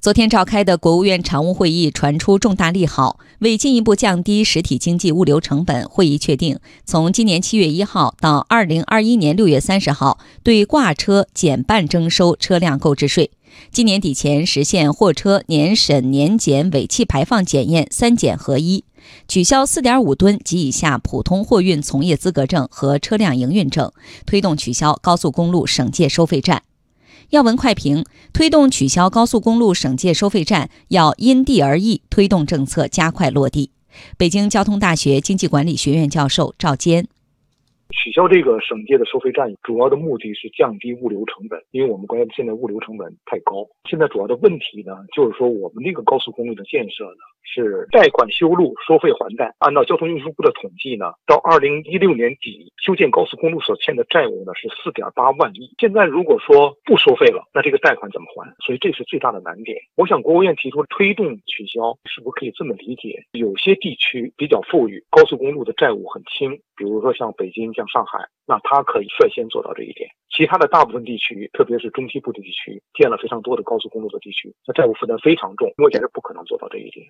昨天召开的国务院常务会议传出重大利好，为进一步降低实体经济物流成本，会议确定从今年七月一号到二零二一年六月三十号，对挂车减半征收车辆购置税。今年底前实现货车年审、年检、尾气排放检验三检合一，取消四点五吨及以下普通货运从业资格证和车辆营运证，推动取消高速公路省界收费站。要闻快评：推动取消高速公路省界收费站，要因地而异推动政策加快落地。北京交通大学经济管理学院教授赵坚。取消这个省界的收费站，主要的目的是降低物流成本，因为我们国家现在物流成本太高。现在主要的问题呢，就是说我们这个高速公路的建设呢，是贷款修路，收费还贷。按照交通运输部的统计呢，到二零一六年底，修建高速公路所欠的债务呢是四点八万亿。现在如果说不收费了，那这个贷款怎么还？所以这是最大的难点。我想国务院提出推动取消，是不是可以这么理解？有些地区比较富裕，高速公路的债务很轻，比如说像北京。像上海，那它可以率先做到这一点。其他的大部分地区，特别是中西部地区，建了非常多的高速公路的地区，那债务负担非常重，目前是不可能做到这一点。